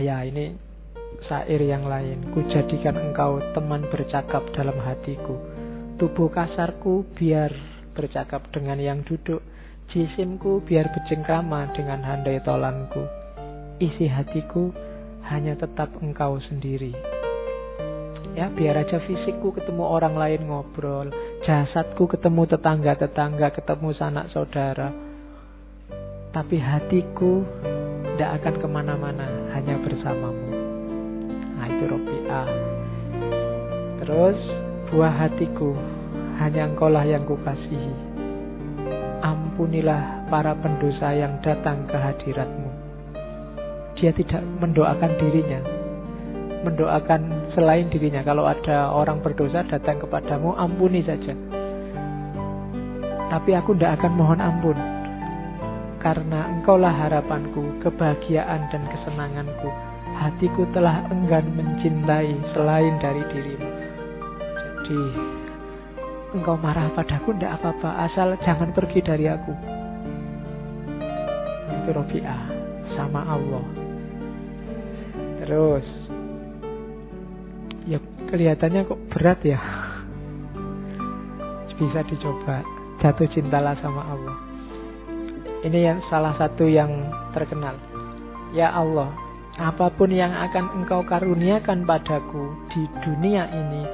Ya ini syair yang lain. Ku jadikan engkau teman bercakap dalam hatiku. Tubuh kasarku biar bercakap dengan yang duduk. Jisimku biar bejengkrama dengan handai tolanku. Isi hatiku hanya tetap engkau sendiri. Ya biar aja fisikku ketemu orang lain ngobrol. Jasadku ketemu tetangga-tetangga, ketemu sanak saudara. Tapi hatiku tidak akan ke mana-mana, bersamamu. Nah itu Robi'ah. Terus buah hatiku, hanya engkaulah yang kukasihi. Ampunilah para pendosa yang datang ke hadiratmu. Dia tidak mendoakan dirinya, mendoakan selain dirinya. Kalau ada orang berdosa datang kepadamu, ampuni saja. Tapi aku tidak akan mohon ampun. Karena engkaulah harapanku, kebahagiaan dan kesenanganku. Hatiku telah enggan mencintai selain dari dirimu. Jadi, engkau marah padaku tidak apa-apa, asal jangan pergi dari aku. Itu Robi'ah sama Allah. Terus, ya kelihatannya kok berat ya. Bisa dicoba. Jatuh cintalah sama Allah. Ini yang salah satu yang terkenal. Ya Allah, apa pun yang akan engkau karuniakan padaku di dunia ini,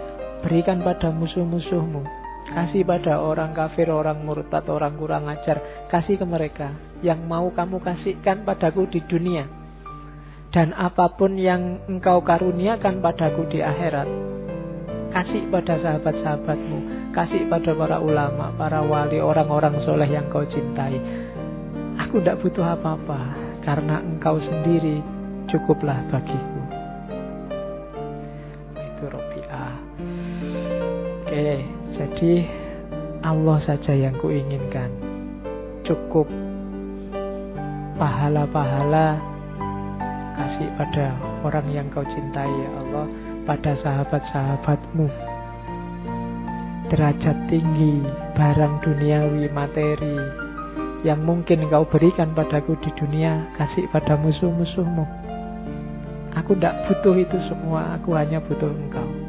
berikan pada musuh-musuhmu. Kasih pada orang kafir, orang murtad, orang kurang ajar. Kasih ke mereka. Yang mau kamu kasihkan padaku di dunia. Dan apa pun yang engkau karuniakan padaku di akhirat, kasih pada sahabat-sahabatmu, kasih pada para ulama, para wali, orang-orang soleh yang kau cintai. Aku tidak butuh apa-apa, karena engkau sendiri cukuplah bagiku. Itu Robi'ah. Oke, jadi Allah saja yang kuinginkan. Cukup pahala-pahala kasih pada orang yang kau cintai ya Allah pada sahabat-sahabatmu derajat tinggi barang duniawi materi yang mungkin kau berikan padaku di dunia kasih pada musuh-musuhmu aku tidak butuh itu semua aku hanya butuh engkau